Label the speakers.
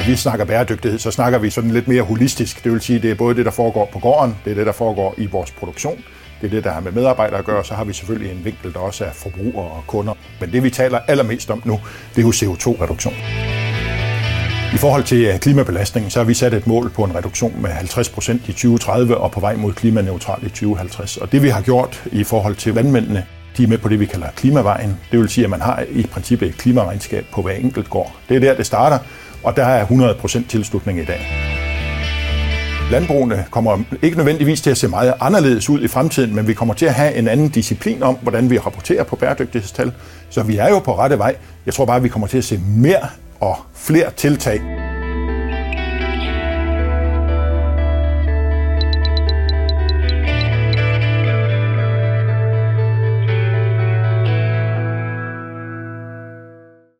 Speaker 1: Når vi snakker bæredygtighed, så snakker vi sådan lidt mere holistisk. Det vil sige, det er både det, der foregår på gården, det er det, der foregår i vores produktion, det er det, der har med medarbejdere at gøre, så har vi selvfølgelig en vinkel, der også er forbrugere og kunder. Men det, vi taler allermest om nu, det er jo CO2-reduktion. I forhold til øh, klimabelastningen, så har vi sat et mål på en reduktion med 50 procent i 2030 og på vej mod klimaneutral i 2050. Og det vi har gjort i forhold til vandmændene, de er med på det, vi kalder klimavejen. Det vil sige, at man har i princippet et klimaregnskab på hver enkelt gård. Det er der, det starter, og der er 100% tilslutning i dag. Landbrugene kommer ikke nødvendigvis til at se meget anderledes ud i fremtiden, men vi kommer til at have en anden disciplin om, hvordan vi rapporterer på bæredygtighedstal. Så vi er jo på rette vej. Jeg tror bare, at vi kommer til at se mere og flere tiltag